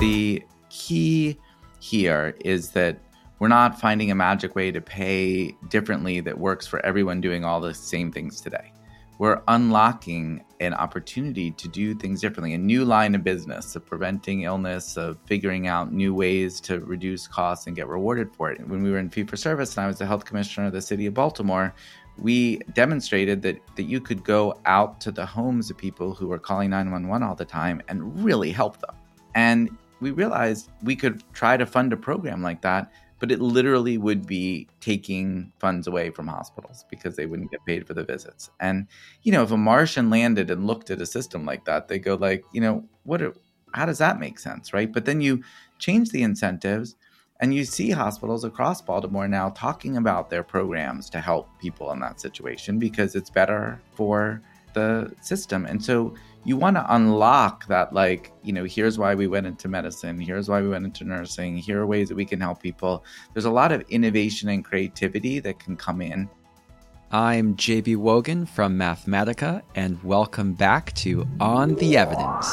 The key here is that we're not finding a magic way to pay differently that works for everyone doing all the same things today. We're unlocking an opportunity to do things differently, a new line of business of preventing illness, of figuring out new ways to reduce costs and get rewarded for it. When we were in fee for service and I was the health commissioner of the city of Baltimore, we demonstrated that, that you could go out to the homes of people who were calling 911 all the time and really help them. And we realized we could try to fund a program like that, but it literally would be taking funds away from hospitals because they wouldn't get paid for the visits. And you know, if a Martian landed and looked at a system like that, they go like, you know, what are, how does that make sense, right? But then you change the incentives and you see hospitals across Baltimore now talking about their programs to help people in that situation because it's better for the system. And so you want to unlock that, like, you know, here's why we went into medicine, here's why we went into nursing, here are ways that we can help people. There's a lot of innovation and creativity that can come in. I'm JB Wogan from Mathematica, and welcome back to On the Evidence.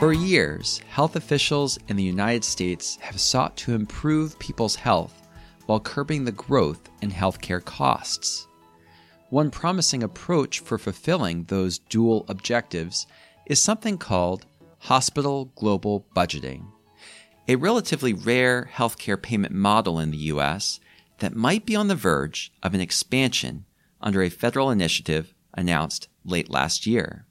For years, health officials in the United States have sought to improve people's health while curbing the growth in healthcare costs. One promising approach for fulfilling those dual objectives is something called hospital global budgeting, a relatively rare healthcare payment model in the U.S. that might be on the verge of an expansion under a federal initiative announced late last year.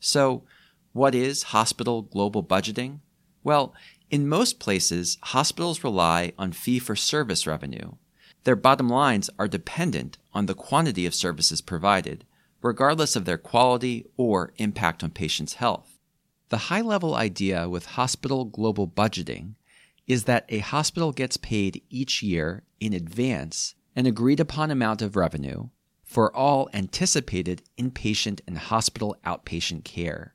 So, what is hospital global budgeting? Well, in most places, hospitals rely on fee for service revenue. Their bottom lines are dependent on the quantity of services provided, regardless of their quality or impact on patients' health. The high level idea with hospital global budgeting is that a hospital gets paid each year in advance an agreed upon amount of revenue for all anticipated inpatient and hospital outpatient care.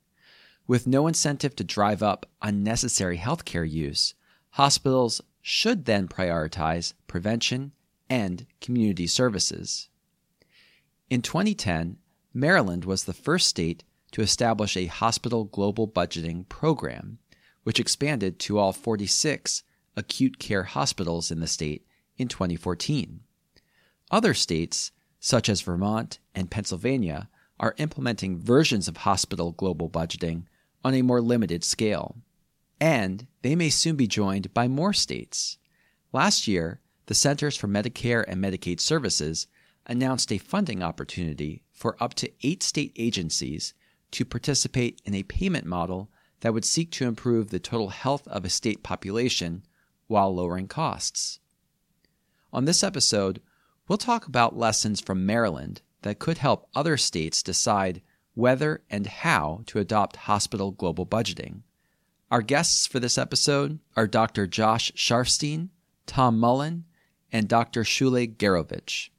With no incentive to drive up unnecessary healthcare use, hospitals should then prioritize prevention and community services. In 2010, Maryland was the first state to establish a hospital global budgeting program, which expanded to all 46 acute care hospitals in the state in 2014. Other states, such as Vermont and Pennsylvania, are implementing versions of hospital global budgeting on a more limited scale. And they may soon be joined by more states. Last year, the Centers for Medicare and Medicaid Services announced a funding opportunity for up to eight state agencies to participate in a payment model that would seek to improve the total health of a state population while lowering costs. On this episode, we'll talk about lessons from Maryland that could help other states decide whether and how to adopt hospital global budgeting. Our guests for this episode are Dr. Josh Sharfstein, Tom Mullen, and Dr. Sule Gerovich.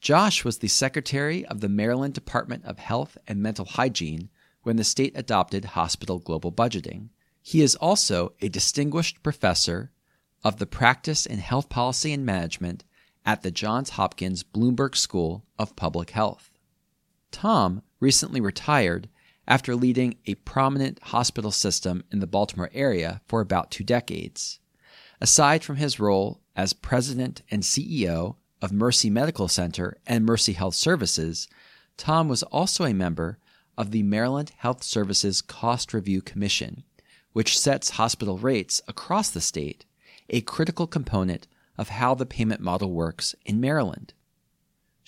Josh was the secretary of the Maryland Department of Health and Mental Hygiene when the state adopted hospital global budgeting. He is also a distinguished professor of the practice in health policy and management at the Johns Hopkins Bloomberg School of Public Health. Tom recently retired after leading a prominent hospital system in the Baltimore area for about two decades. Aside from his role as president and CEO of Mercy Medical Center and Mercy Health Services, Tom was also a member of the Maryland Health Services Cost Review Commission, which sets hospital rates across the state, a critical component of how the payment model works in Maryland.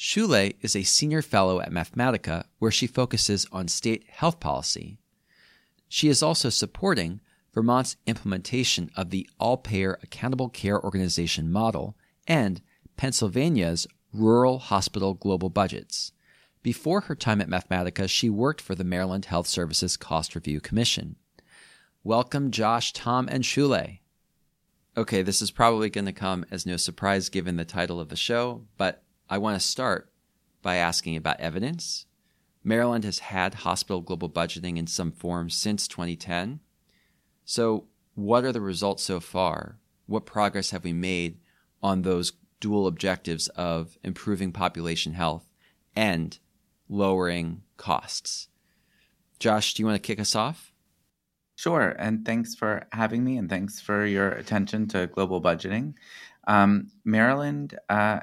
Sule is a senior fellow at Mathematica, where she focuses on state health policy. She is also supporting Vermont's implementation of the All Payer Accountable Care Organization model and Pennsylvania's Rural Hospital Global Budgets. Before her time at Mathematica, she worked for the Maryland Health Services Cost Review Commission. Welcome, Josh, Tom, and Sule. Okay, this is probably going to come as no surprise given the title of the show, but I want to start by asking about evidence. Maryland has had hospital global budgeting in some form since 2010. So, what are the results so far? What progress have we made on those dual objectives of improving population health and lowering costs. Josh, do you want to kick us off? Sure. And thanks for having me, and thanks for your attention to global budgeting. Um, Maryland uh,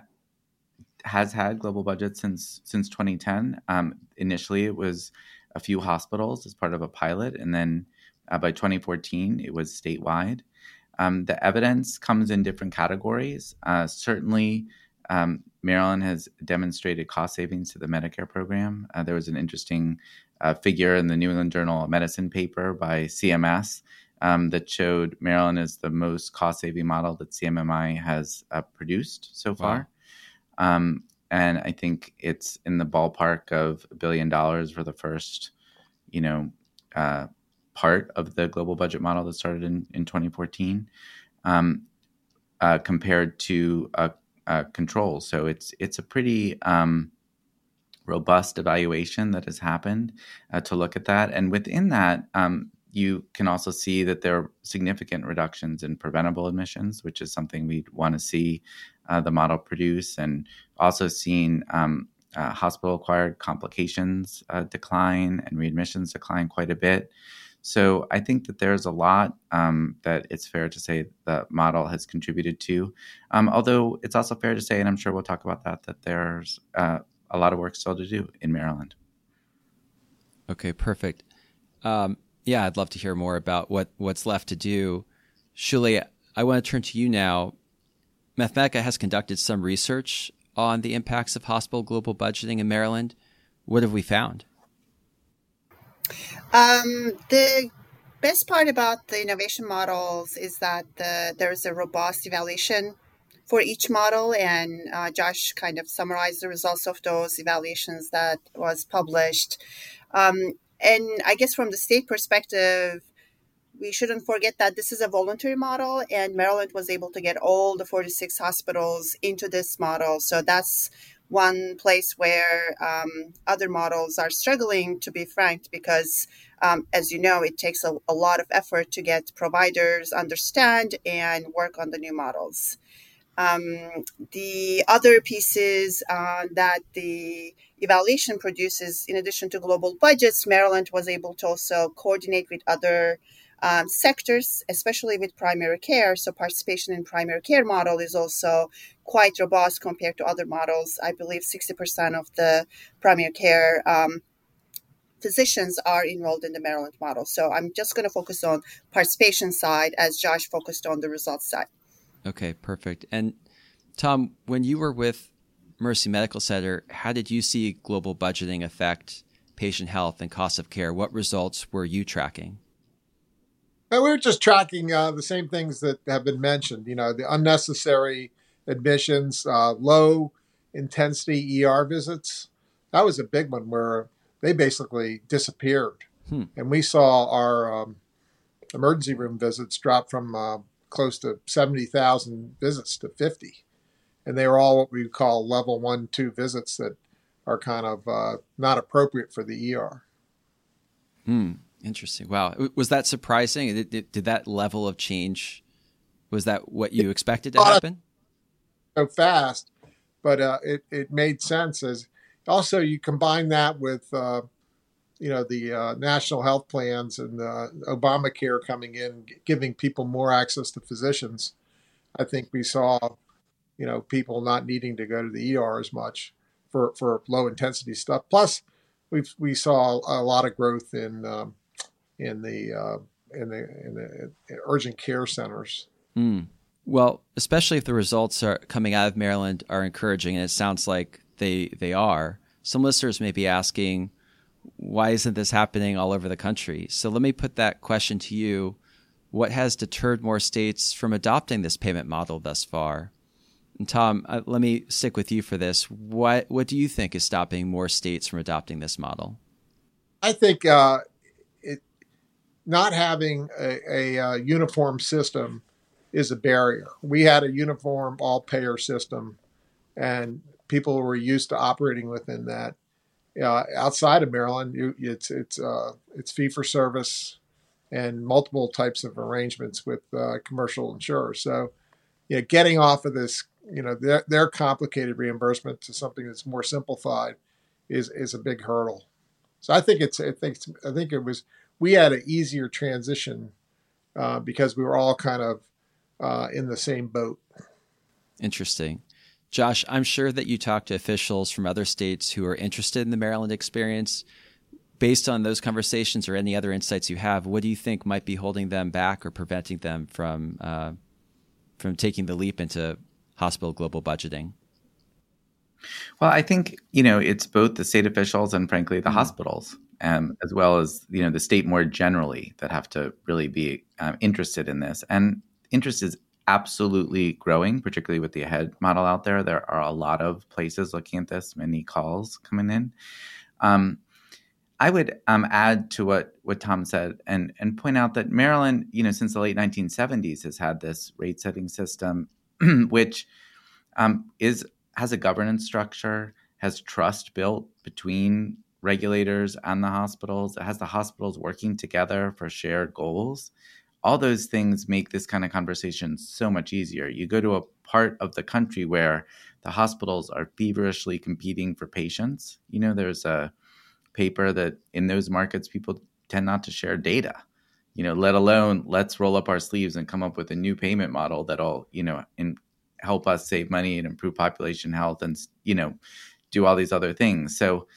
has had global budget since since 2010. Um, initially, it was a few hospitals as part of a pilot, and then uh, by 2014, it was statewide. Um, the evidence comes in different categories. Uh, certainly, um, Maryland has demonstrated cost savings to the Medicare program. Uh, there was an interesting uh, figure in the New England Journal of Medicine paper by CMS um, that showed Maryland is the most cost saving model that CMMI has uh, produced so far. Um, and I think it's in the ballpark of a billion dollars for the first, you know, uh, part of the global budget model that started in, in 2014 um, uh, compared to a, a, control. So it's it's a pretty um, robust evaluation that has happened uh, to look at that, and within that, um, you can also see that there are significant reductions in preventable admissions, which is something we'd want to see uh, the model produce, and also seeing um, uh, hospital acquired complications uh, decline and readmissions decline quite a bit. So I think that there's a lot um, that it's fair to say the model has contributed to. Um, although it's also fair to say, and I'm sure we'll talk about that, that there's uh, a lot of work still to do in Maryland. Okay, perfect. Um, yeah, I'd love to hear more about what what's left to do. Sule, I want to turn to you now. Mathematica has conducted some research on the impacts of hospital global budgeting in Maryland. What have we found? Um, the best part about the innovation models is that the, there's a robust evaluation for each model, and uh, Josh kind of summarized the results of those evaluations that was published. Um, and I guess from the state perspective, we shouldn't forget that this is a voluntary model, and Maryland was able to get all the 46 hospitals into this model. So that's one place where um, other models are struggling, to be frank, because um, as you know, it takes a, a, lot of effort to get providers understand and work on the new models. Um, the other pieces uh, that the evaluation produces, in addition to global budgets, Maryland was able to also coordinate with other um, sectors, especially with primary care. So participation in primary care model is also quite robust compared to other models. I believe 60% of the primary care um, physicians are enrolled in the Maryland model. So I'm just going to focus on participation side as Josh focused on the results side. Okay, perfect. And Tom, when you were with Mercy Medical Center, how did you see global budgeting affect patient health and cost of care? What results were you tracking? And we were just tracking uh, the same things that have been mentioned. You know, the unnecessary admissions, uh, low intensity ER visits. That was a big one where they basically disappeared, hmm. and we saw our um, emergency room visits drop from uh, close to seventy thousand visits to fifty, and they were all what we call level one, two visits that are kind of uh, not appropriate for the ER. Hmm. Interesting. Wow. Was that surprising? Did, did, did, that level of change, was that what you expected to happen? So fast, but uh, it, it made sense as also you combine that with, uh, you know, the uh, national health plans and Obamacare coming in, giving people more access to physicians. I think we saw, you know, people not needing to go to the ER as much for, for low intensity stuff. Plus, we we saw a lot of growth in um, in the uh, in the in the urgent care centers. Mm. Well, especially if the results are coming out of Maryland are encouraging, and it sounds like they they are. Some listeners may be asking, why isn't this happening all over the country? So let me put that question to you. What has deterred more states from adopting this payment model thus far? And Tom, uh, let me stick with you for this. What what do you think is stopping more states from adopting this model? I think uh, not having a, a, a, uh, uniform system is a barrier. We had a uniform all payer system, and people were used to operating within that. Uh, outside of Maryland, you, it's it's uh, it's fee for service and multiple types of arrangements with uh, commercial insurers. So, know, getting off of this, you know, their, their complicated reimbursement to something that's more simplified is is a big hurdle. So I think it's I think I think it was we had an easier transition uh, because we were all kind of uh, in the same boat. Interesting. Josh, I'm sure that you talked to officials from other states who are interested in the Maryland experience. Based on those conversations or any other insights you have, what do you think might be holding them back or preventing them from uh, from taking the leap into hospital global budgeting? Well, I think you know it's both the state officials and, frankly, the mm-hmm. hospitals, um, as well as you know the state more generally that have to really be um, interested in this. And interest is absolutely growing, particularly with the AHEAD model out there. There are a lot of places looking at this, many calls coming in. Um, I would um, add to what what Tom said and and point out that Maryland, you know, since the late 1970s, has had this rate setting system, which um, is has a governance structure, has trust built between regulators and the hospitals. It has the hospitals working together for shared goals. All those things make this kind of conversation so much easier. You go to a part of the country where the hospitals are feverishly competing for patients. You know, there's a paper that in those markets people tend not to share data you know let alone let's roll up our sleeves and come up with a new payment model that'll you know in, help us save money and improve population health and you know do all these other things so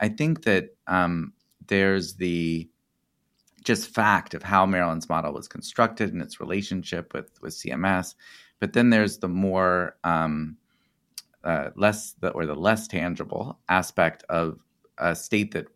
i think that um, there's the just fact of how maryland's model was constructed and its relationship with with cms but then there's the more um, uh, less the, or the less tangible aspect of a state that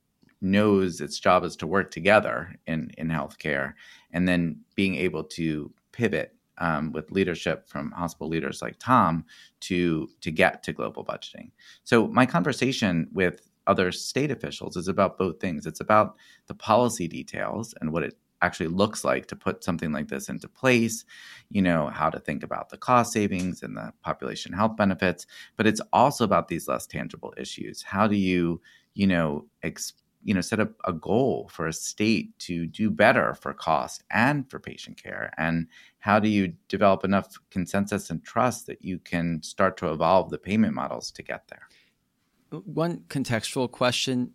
knows its job is to work together in in healthcare, and then being able to pivot um, with leadership from hospital leaders like Tom to to get to global budgeting. So my conversation with other state officials is about both things. It's about the policy details and what it actually looks like to put something like this into place, you know, how to think about the cost savings and the population health benefits, but it's also about these less tangible issues. How do you you know, you know, set up a goal for a state to do better for cost and for patient care? And how do you develop enough consensus and trust that you can start to evolve the payment models to get there? One contextual question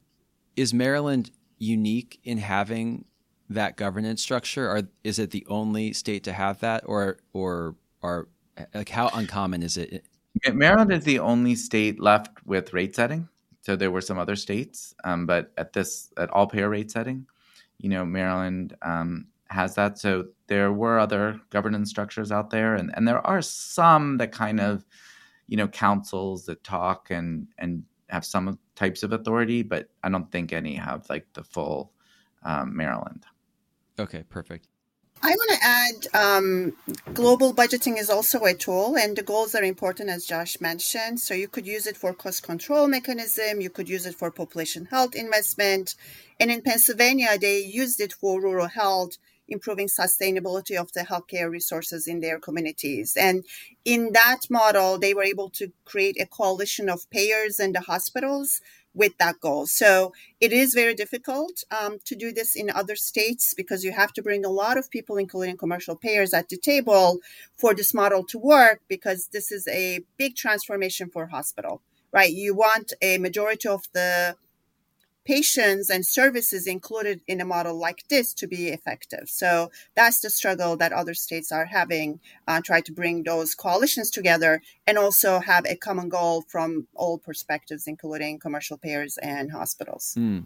is Maryland unique in having that governance structure? Or is it the only state to have that, or or or like how uncommon is it? Maryland is the only state left with rate setting. So there were some other states, um, but at this at all payer rate setting, you know, Maryland um, has that. So there were other governance structures out there, and and there are some that kind of, you know, councils that talk and and have some types of authority, but I don't think any have like the full um, Maryland. Okay, perfect. I want to add um, global budgeting is also a tool, and the goals are important, as Josh mentioned. So you could use it for cost control mechanism, you could use it for population health investment, and in Pennsylvania they used it for rural health, improving sustainability of the healthcare resources in their communities. And in that model, they were able to create a coalition of payers and the hospitals with that goal. So it is very difficult um, to do this in other states because you have to bring a lot of people, including commercial payers, at the table for this model to work because this is a big transformation for hospital, right? You want a majority of the patients and services included in a model like this to be effective. So that's the struggle that other states are having, uh, try to bring those coalitions together and also have a common goal from all perspectives, including commercial payers and hospitals. Mm.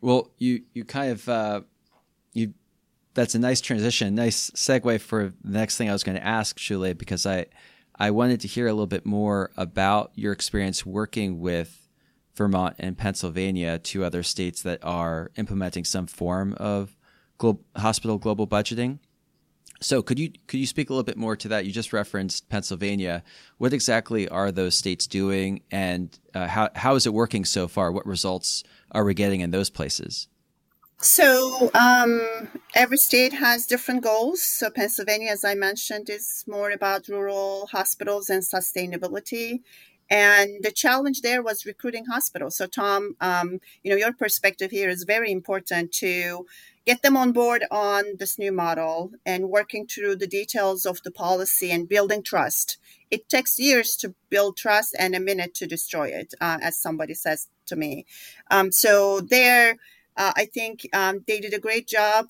Well, you, you kind of, uh, you, that's a nice transition, nice segue for the next thing I was going to ask, Sule, because I, I wanted to hear a little bit more about your experience working with Vermont and Pennsylvania, two other states that are implementing some form of hospital global budgeting. So could you could you speak a little bit more to that? You just referenced Pennsylvania. What exactly are those states doing, and uh, how how is it working so far? What results are we getting in those places? So um, every state has different goals. So Pennsylvania, as I mentioned, is more about rural hospitals and sustainability And the challenge there was recruiting hospitals. So, Tom, um, you know, your perspective here is very important to get them on board on this new model and working through the details of the policy and building trust. It takes years to build trust and a minute to destroy it, uh, as somebody says to me. Um, so, there, uh, I think um, they did a great job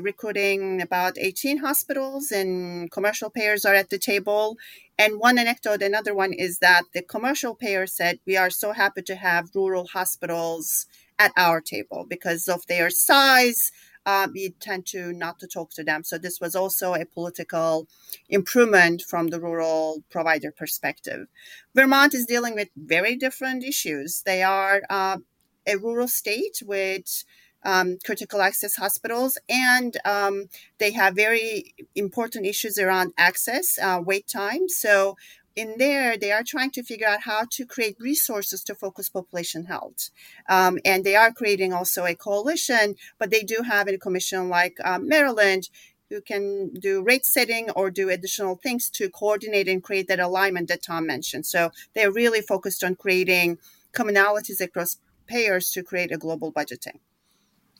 recruiting about 18 hospitals and commercial payers are at the table. And one anecdote, another one is that the commercial payer said, We are so happy to have rural hospitals at our table because of their size. Uh, we tend to not to talk to them. So this was also a political improvement from the rural provider perspective. Vermont is dealing with very different issues. They are uh, a rural state with um, critical access hospitals, and um, they have very important issues around access, uh, wait time. So in there, they are trying to figure out how to create resources to focus population health. Um, and they are creating also a coalition, but they do have a commission like um, Maryland who can do rate setting or do additional things to coordinate and create that alignment that Tom mentioned. So they're really focused on creating commonalities across payers to create a global budgeting.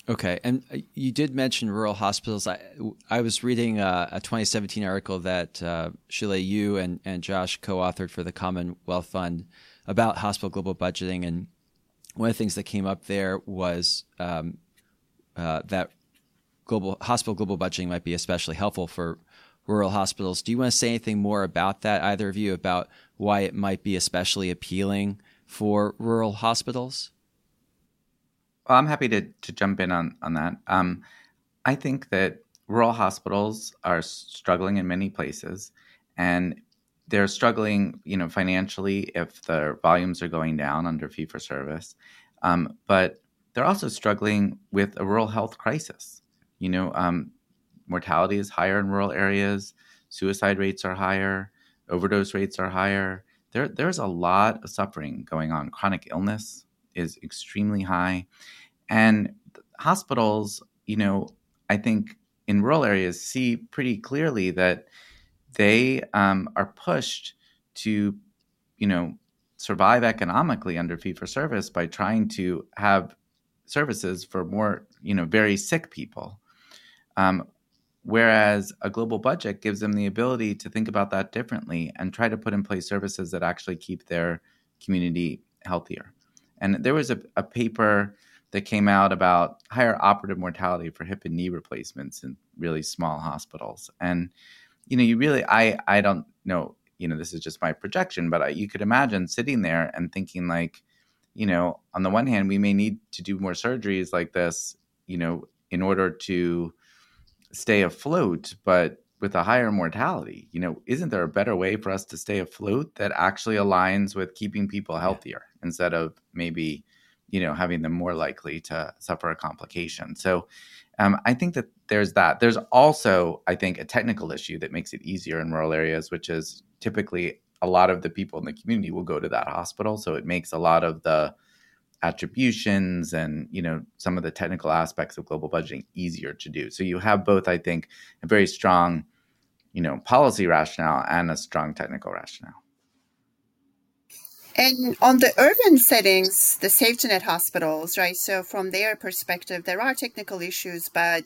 Okay, and uh, you did mention rural hospitals. I, I was reading a, a 2017 article that uh, Sule, and, and Josh co-authored for the Commonwealth Fund about hospital global budgeting, and one of the things that came up there was um, uh, that global hospital global budgeting might be especially helpful for rural hospitals. Do you want to say anything more about that, either of you, about why it might be especially appealing for rural hospitals? Well, I'm happy to, to jump in on, on that. Um, I think that rural hospitals are struggling in many places, and they're struggling, you know, financially if their volumes are going down under fee for service. Um, but they're also struggling with a rural health crisis. You know, um, mortality is higher in rural areas, suicide rates are higher, overdose rates are higher. There, there's a lot of suffering going on. Chronic illness is extremely high. And hospitals, you know, I think in rural areas see pretty clearly that they um, are pushed to, you know, survive economically under fee for service by trying to have services for more, you know, very sick people. Um, whereas a global budget gives them the ability to think about that differently and try to put in place services that actually keep their community healthier. And there was a, a paper that came out about higher operative mortality for hip and knee replacements in really small hospitals. And you know, you really, I, I don't know, you know, this is just my projection, but I, you could imagine sitting there and thinking like, you know, on the one hand, we may need to do more surgeries like this, you know, in order to stay afloat, but with a higher mortality, you know, isn't there a better way for us to stay afloat that actually aligns with keeping people healthier instead of maybe you know having them more likely to suffer a complication. So um, i think that there's that. There's also i think a technical issue that makes it easier in rural areas which is typically a lot of the people in the community will go to that hospital. So it makes a lot of the attributions and you know some of the technical aspects of global budgeting easier to do. So you have both i think a very strong you know policy rationale and a strong technical rationale and on the urban settings, the safety net hospitals, right? So from their perspective, there are technical issues, but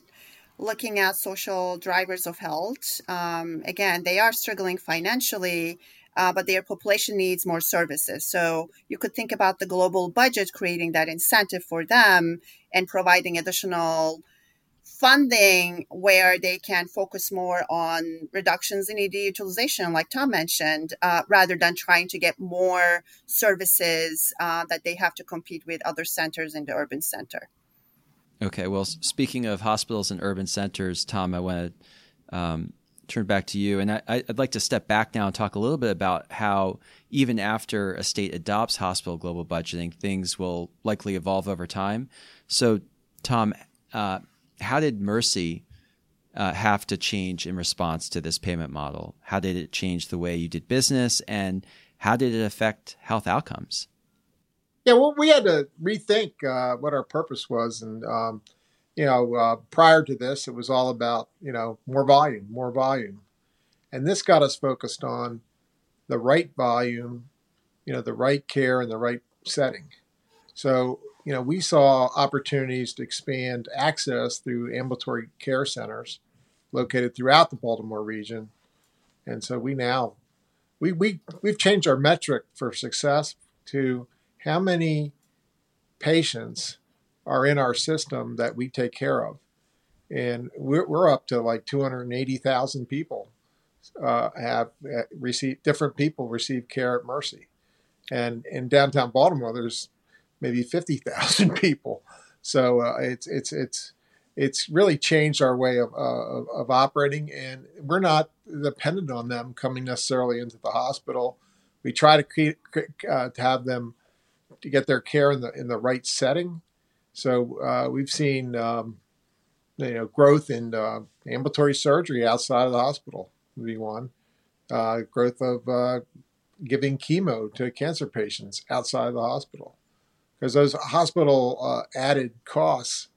looking at social drivers of health, um, again, they are struggling financially, uh, but their population needs more services. So you could think about the global budget creating that incentive for them and providing additional funding where they can focus more on reductions in ED utilization, like Tom mentioned, uh, rather than trying to get more services uh, that they have to compete with other centers in the urban center. Okay, well, speaking of hospitals and urban centers, Tom, I want to um, turn back to you. And I, would like to step back now and talk a little bit about how, even after a state adopts hospital global budgeting, things will likely evolve over time. So, Tom, uh, how did Mercy uh, have to change in response to this payment model? How did it change the way you did business, and how did it affect health outcomes? Yeah, well, we had to rethink uh, what our purpose was, and um, you know, uh, prior to this, it was all about you know more volume, more volume, and this got us focused on the right volume you know, the right care in the right setting. So, you know, we saw opportunities to expand access through ambulatory care centers located throughout the Baltimore region. And so we now we we we've changed our metric for success to how many patients are in our system that we take care of. And we're, we're up to like 280,000 people uh, have uh, received, different people receive care at Mercy. And in downtown Baltimore, there's maybe 50,000 people. So uh, it's, it's, it's, it's really changed our way of, uh, of operating, and we're not dependent on them coming necessarily into the hospital. We try to create, uh, to have them to get their care in the in the right setting. So uh, we've seen um, you know growth in uh, ambulatory surgery outside of the hospital. Would be one growth of giving chemo to cancer patients outside of the hospital because those hospital uh, added costs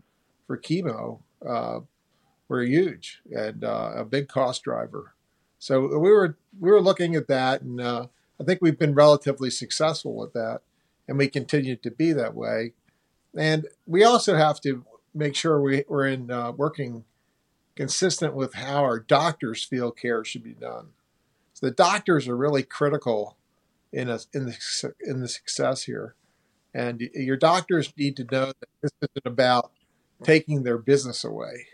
for chemo uh, were huge and a big cost driver. So we were we were looking at that, and I think we've been relatively successful with that and we continue to be that way. And we also have to make sure we, we're in uh, working consistent with how our doctors feel care should be done. So the doctors are really critical in a, in the in the success here, and your doctors need to know that this isn't about taking their business away.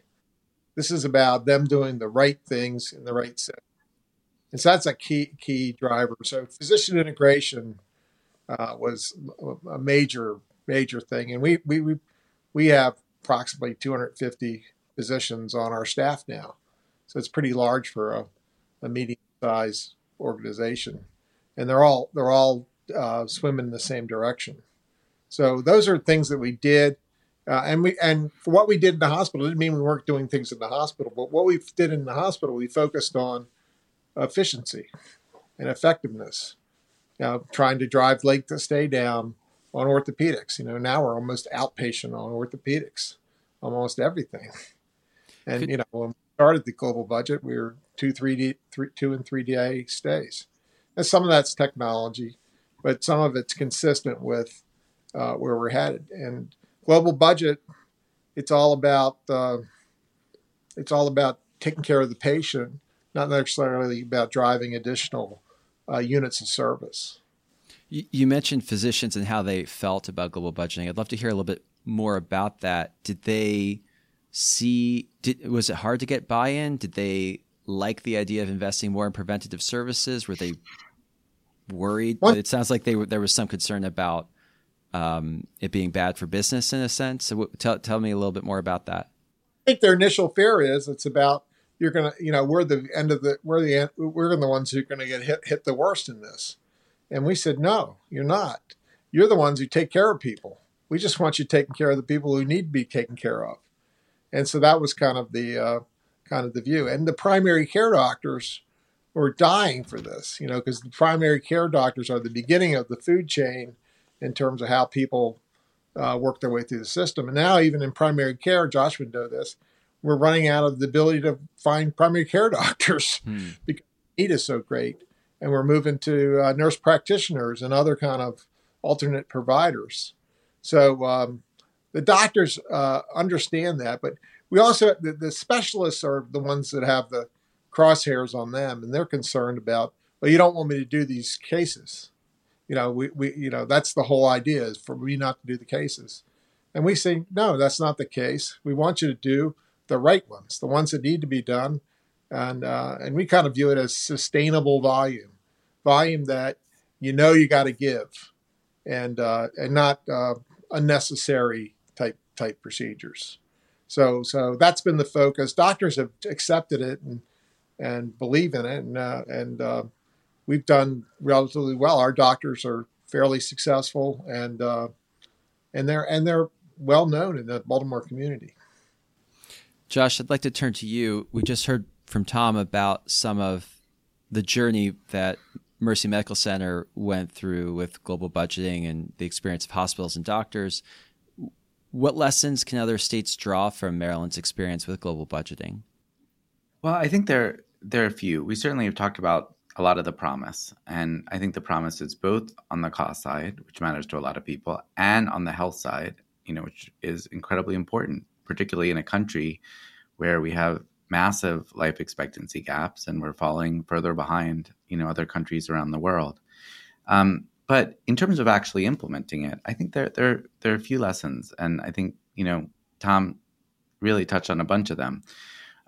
This is about them doing the right things in the right setting. And so that's a key key driver. So physician integration uh, was a major major thing, and we we we, have approximately 250 physicians on our staff now, so it's pretty large for a, a medium sized organization, and they're all they're all uh, swimming in the same direction. So those are things that we did. Uh, and we and for what we did in the hospital didn't mean we weren't doing things in the hospital, but what we did in the hospital, we focused on efficiency and effectiveness you know, trying to drive length of stay down on orthopedics. You know, now we're almost outpatient on orthopedics, almost everything. And Could, you know, when we started the global budget, we were two, three, D, three, two and three day stays. And some of that's technology, but some of it's consistent with uh, where we're headed. And global budget, it's all about uh, it's all about taking care of the patient, not necessarily about driving additional uh, units of service. You mentioned physicians and how they felt about global budgeting. I'd love to hear a little bit more about that. Did they see? Did, was it hard to get buy-in? Did they like the idea of investing more in preventative services? Were they worried? What? It sounds like they were, there was some concern about um, it being bad for business in a sense. So, tell, tell me a little bit more about that. I think their initial fear is it's about you're gonna, you know, we're the end of the, we're the, we're the ones who are to get hit, hit the worst in this. And we said, no, you're not. You're the ones who take care of people. We just want you taking care of the people who need to be taken care of. And so that was kind of the, uh, kind of the view. And the primary care doctors were dying for this, you know, because the primary care doctors are the beginning of the food chain in terms of how people uh, work their way through the system. And now, even in primary care, Josh would know this, we're running out of the ability to find primary care doctors hmm. because need is so great. And we're moving to uh, nurse practitioners and other kind of alternate providers. So um, the doctors uh, understand that, but we also the, the, specialists are the ones that have the crosshairs on them, and they're concerned about. Well, you don't want me to do these cases. You know, we, we you know that's the whole idea is for me not to do the cases, and we say no, that's not the case. We want you to do the right ones, the ones that need to be done, and uh, and we kind of view it as sustainable volume, volume that you know you got to give, and uh, and not uh, unnecessary type type procedures. So so that's been the focus. Doctors have accepted it and and believe in it, and uh, and uh, we've done relatively well. Our doctors are fairly successful, and uh, and they're and they're well known in the Baltimore community. Josh, I'd like to turn to you. We just heard from Tom about some of the journey that Mercy Medical Center went through with global budgeting and the experience of hospitals and doctors. What lessons can other states draw from Maryland's experience with global budgeting? Well, I think there there are a few. We certainly have talked about a lot of the promise. And I think the promise is both on the cost side, which matters to a lot of people, and on the health side, you know, which is incredibly important, particularly in a country where we have massive life expectancy gaps and we're falling further behind, you know, other countries around the world. Um, but in terms of actually implementing it, I think there there there are a few lessons, and I think you know Tom really touched on a bunch of them.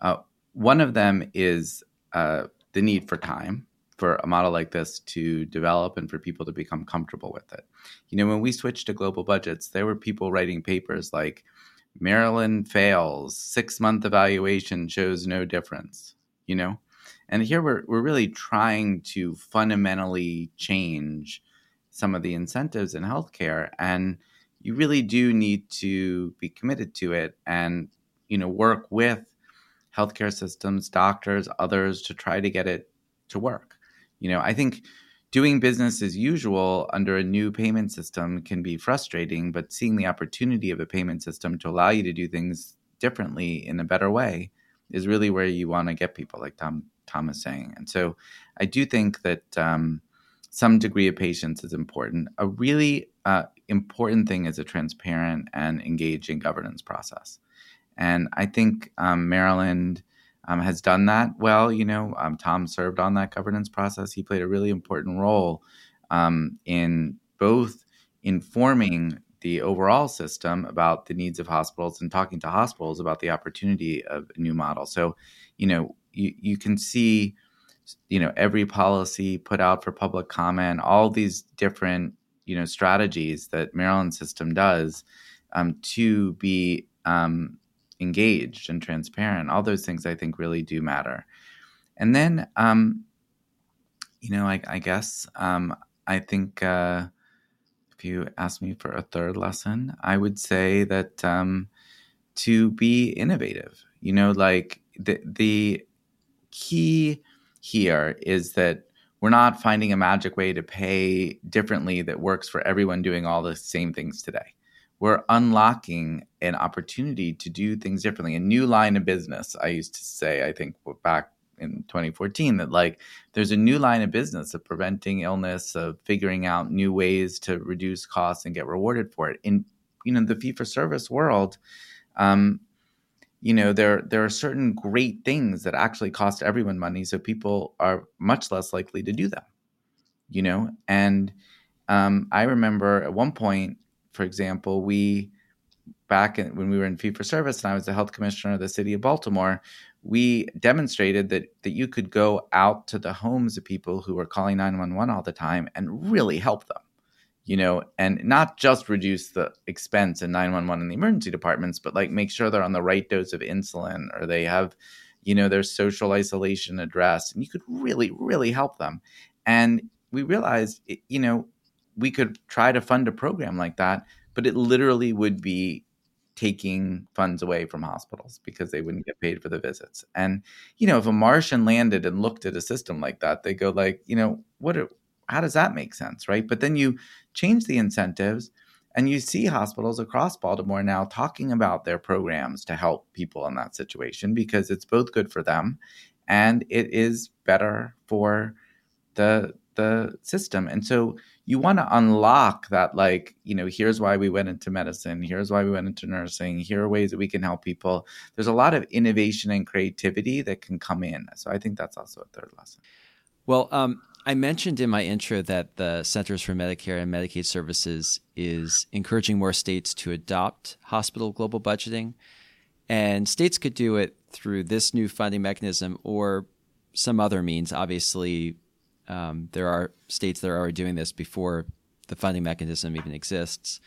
Uh, one of them is uh, the need for time for a model like this to develop and for people to become comfortable with it. You know, when we switched to global budgets, there were people writing papers like Maryland fails, six month evaluation shows no difference, you know? And here we're, we're really trying to fundamentally change some of the incentives in healthcare. And you really do need to be committed to it and, you know, work with healthcare systems, doctors, others to try to get it to work. You know, I think doing business as usual under a new payment system can be frustrating, but seeing the opportunity of a payment system to allow you to do things differently in a better way is really where you want to get people, like Tom Tom is saying. And so, I do think that um, some degree of patience is important. A really uh, important thing is a transparent and engaging governance process. And I think um, Maryland um, has done that well. You know, um, Tom served on that governance process. He played a really important role um, in both informing the overall system about the needs of hospitals and talking to hospitals about the opportunity of a new model. So, you know, you, you can see, you know, every policy put out for public comment, all these different, you know, strategies that Maryland system does um, to be um, engaged and transparent. All those things I think really do matter. And then, um, you know, I, I guess um, I think uh, if you ask me for a third lesson, I would say that um, to be innovative. You know, like the the key here is that we're not finding a magic way to pay differently that works for everyone doing all the same things today we're unlocking an opportunity to do things differently. A new line of business. I used to say, I think back in 2014, that like there's a new line of business of preventing illness, of figuring out new ways to reduce costs and get rewarded for it. In you know the fee for service world, um, you know there there are certain great things that actually cost everyone money, so people are much less likely to do them. You know, and um, I remember at one point for example, we back in, when we were in fee for service and I was the health commissioner of the city of Baltimore, we demonstrated that that you could go out to the homes of people who were calling 911 all the time and really help them. You know, and not just reduce the expense in 911 in the emergency departments, but like make sure they're on the right dose of insulin or they have, you know, their social isolation addressed. And you could really, really help them. And we realized, you know, we could try to fund a program like that, but it literally would be taking funds away from hospitals because they wouldn't get paid for the visits. And you know, if a Martian landed and looked at a system like that, they go like, you know, what are, how does that make sense, right? But then you change the incentives and you see hospitals across Baltimore now talking about their programs to help people in that situation because it's both good for them and it is better for the the system. And so you want to unlock that like you know here's why we went into medicine here's why we went into nursing here are ways that we can help people. There's a lot of innovation and creativity that can come in. So i think that's also a third lesson. Well um, i mentioned in my intro that the centers for medicare and medicaid services is encouraging more states to adopt hospital global budgeting. And states could do it through this new funding mechanism or some other means obviously um, there are states that are already doing this before the funding mechanism even exists.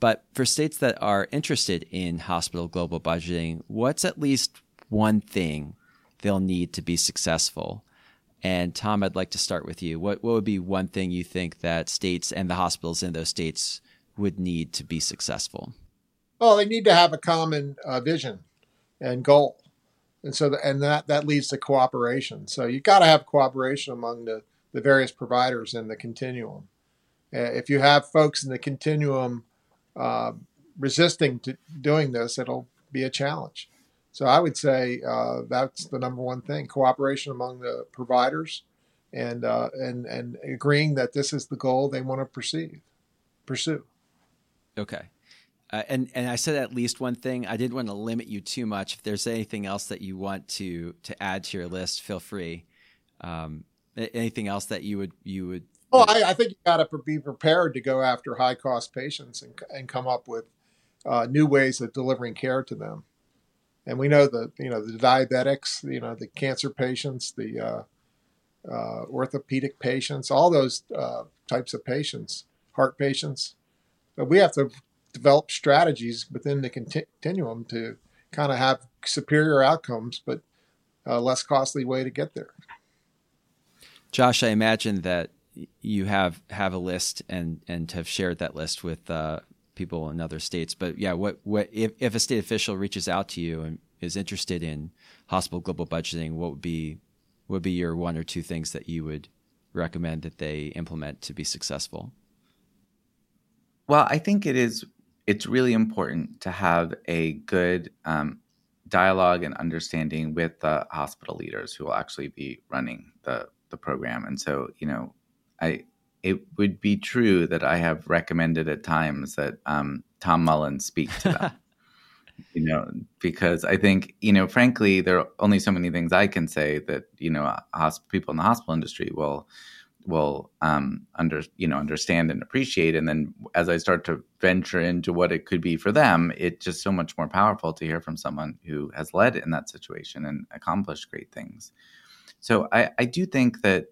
But for states that are interested in hospital global budgeting, what's at least one thing they'll need to be successful? And Tom, I'd like to start with you. What what would be one thing you think that states and the hospitals in those states would need to be successful? Well, they need to have a common uh, vision and goal, and so the, and that that leads to cooperation. So you've got to have cooperation among the the various providers in the continuum. Uh, if you have folks in the continuum uh, resisting to doing this, it'll be a challenge. So I would say uh, that's the number one thing: cooperation among the providers, and uh, and and agreeing that this is the goal they want to perceive, pursue. Okay. Uh, and and I said at least one thing. I didn't want to limit you too much. If there's anything else that you want to to add to your list, feel free. Um, anything else that you would you would? Oh, I, I think you got to be prepared to go after high cost patients and and come up with uh, new ways of delivering care to them. And we know that you know the diabetics, you know the cancer patients, the uh, uh, orthopedic patients, all those uh, types of patients, heart patients. But we have to develop strategies within the continuum to kind of have superior outcomes, but a less costly way to get there. Josh, I imagine that you have have a list and and have shared that list with uh, people in other states. But yeah, what what if, if a state official reaches out to you and is interested in hospital global budgeting, what would be would be your one or two things that you would recommend that they implement to be successful? Well, I think it is it's really important to have a good um, dialogue and understanding with the hospital leaders who will actually be running the the program. And so, you know, I it would be true that I have recommended at times that um, Tom Mullen speak to them. you know, because I think, you know, frankly, there are only so many things I can say that, you know, hosp- people in the hospital industry will will um, under you know understand and appreciate and then as i start to venture into what it could be for them it's just so much more powerful to hear from someone who has led in that situation and accomplished great things so i, I do think that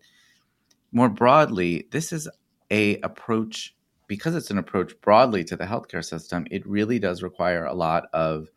more broadly this is a approach because it's an approach broadly to the healthcare system it really does require a lot of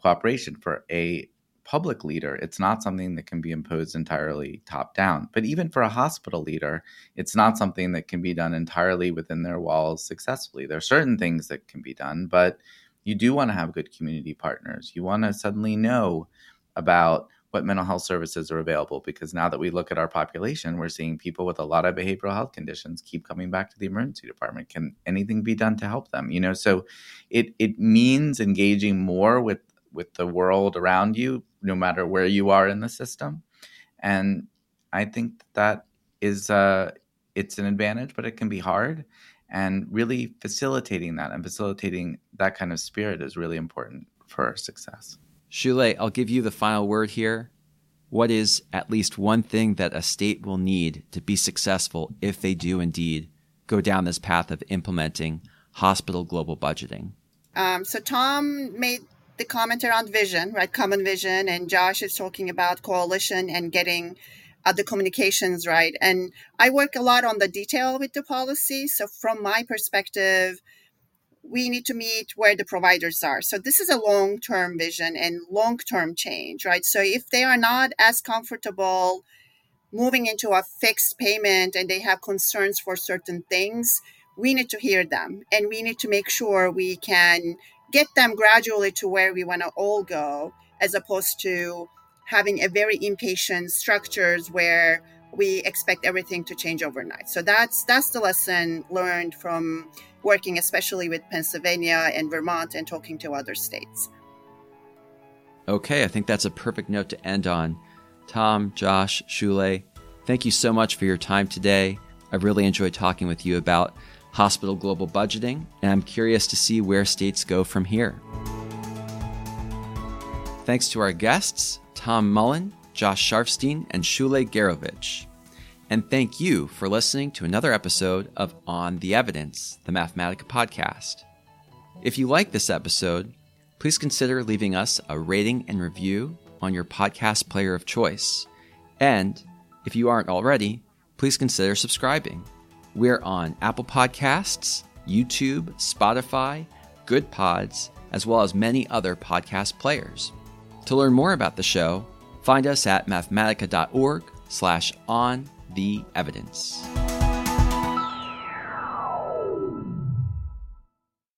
cooperation for a public leader, it's not something that can be imposed entirely top down. But even for a hospital leader, it's not something that can be done entirely within their walls successfully. There are certain things that can be done, but you do want to have good community partners. You want to suddenly know about what mental health services are available because now that we look at our population, we're seeing people with a lot of behavioral health conditions keep coming back to the emergency department. Can anything be done to help them? You know, so it it means engaging more with with the world around you, no matter where you are in the system. And I think that is uh, it's an advantage, but it can be hard. And really facilitating that and facilitating that kind of spirit is really important for success. Sule, I'll give you the final word here. What is at least one thing that a state will need to be successful if they do indeed go down this path of implementing hospital global budgeting? Um, so Tom made the comment around vision, right? Common vision. And Josh is talking about coalition and getting uh, the communications right. And I work a lot on the detail with the policy. So from my perspective, we need to meet where the providers are. So this is a long-term vision and long-term change, right? So if they are not as comfortable moving into a fixed payment and they have concerns for certain things, we need to hear them and we need to make sure we can get them gradually to where we want to all go, as opposed to having a very impatient structures where we expect everything to change overnight. So that's that's the lesson learned from working especially with Pennsylvania and Vermont and talking to other states. Okay, I think that's a perfect note to end on. Tom, Josh, Sule, thank you so much for your time today. I really enjoyed talking with you about hospital global budgeting, and I'm curious to see where states go from here. Thanks to our guests, Tom Mullen, Josh Sharfstein, and Sule Gerovich. And thank you for listening to another episode of On the Evidence, the Mathematica podcast. If you like this episode, please consider leaving us a rating and review on your podcast player of choice. And if you aren't already, please consider subscribing. We're on Apple Podcasts, YouTube, Spotify, Goodpods, as well as many other podcast players. To learn more about the show, find us at mathematica.org slash on the evidence.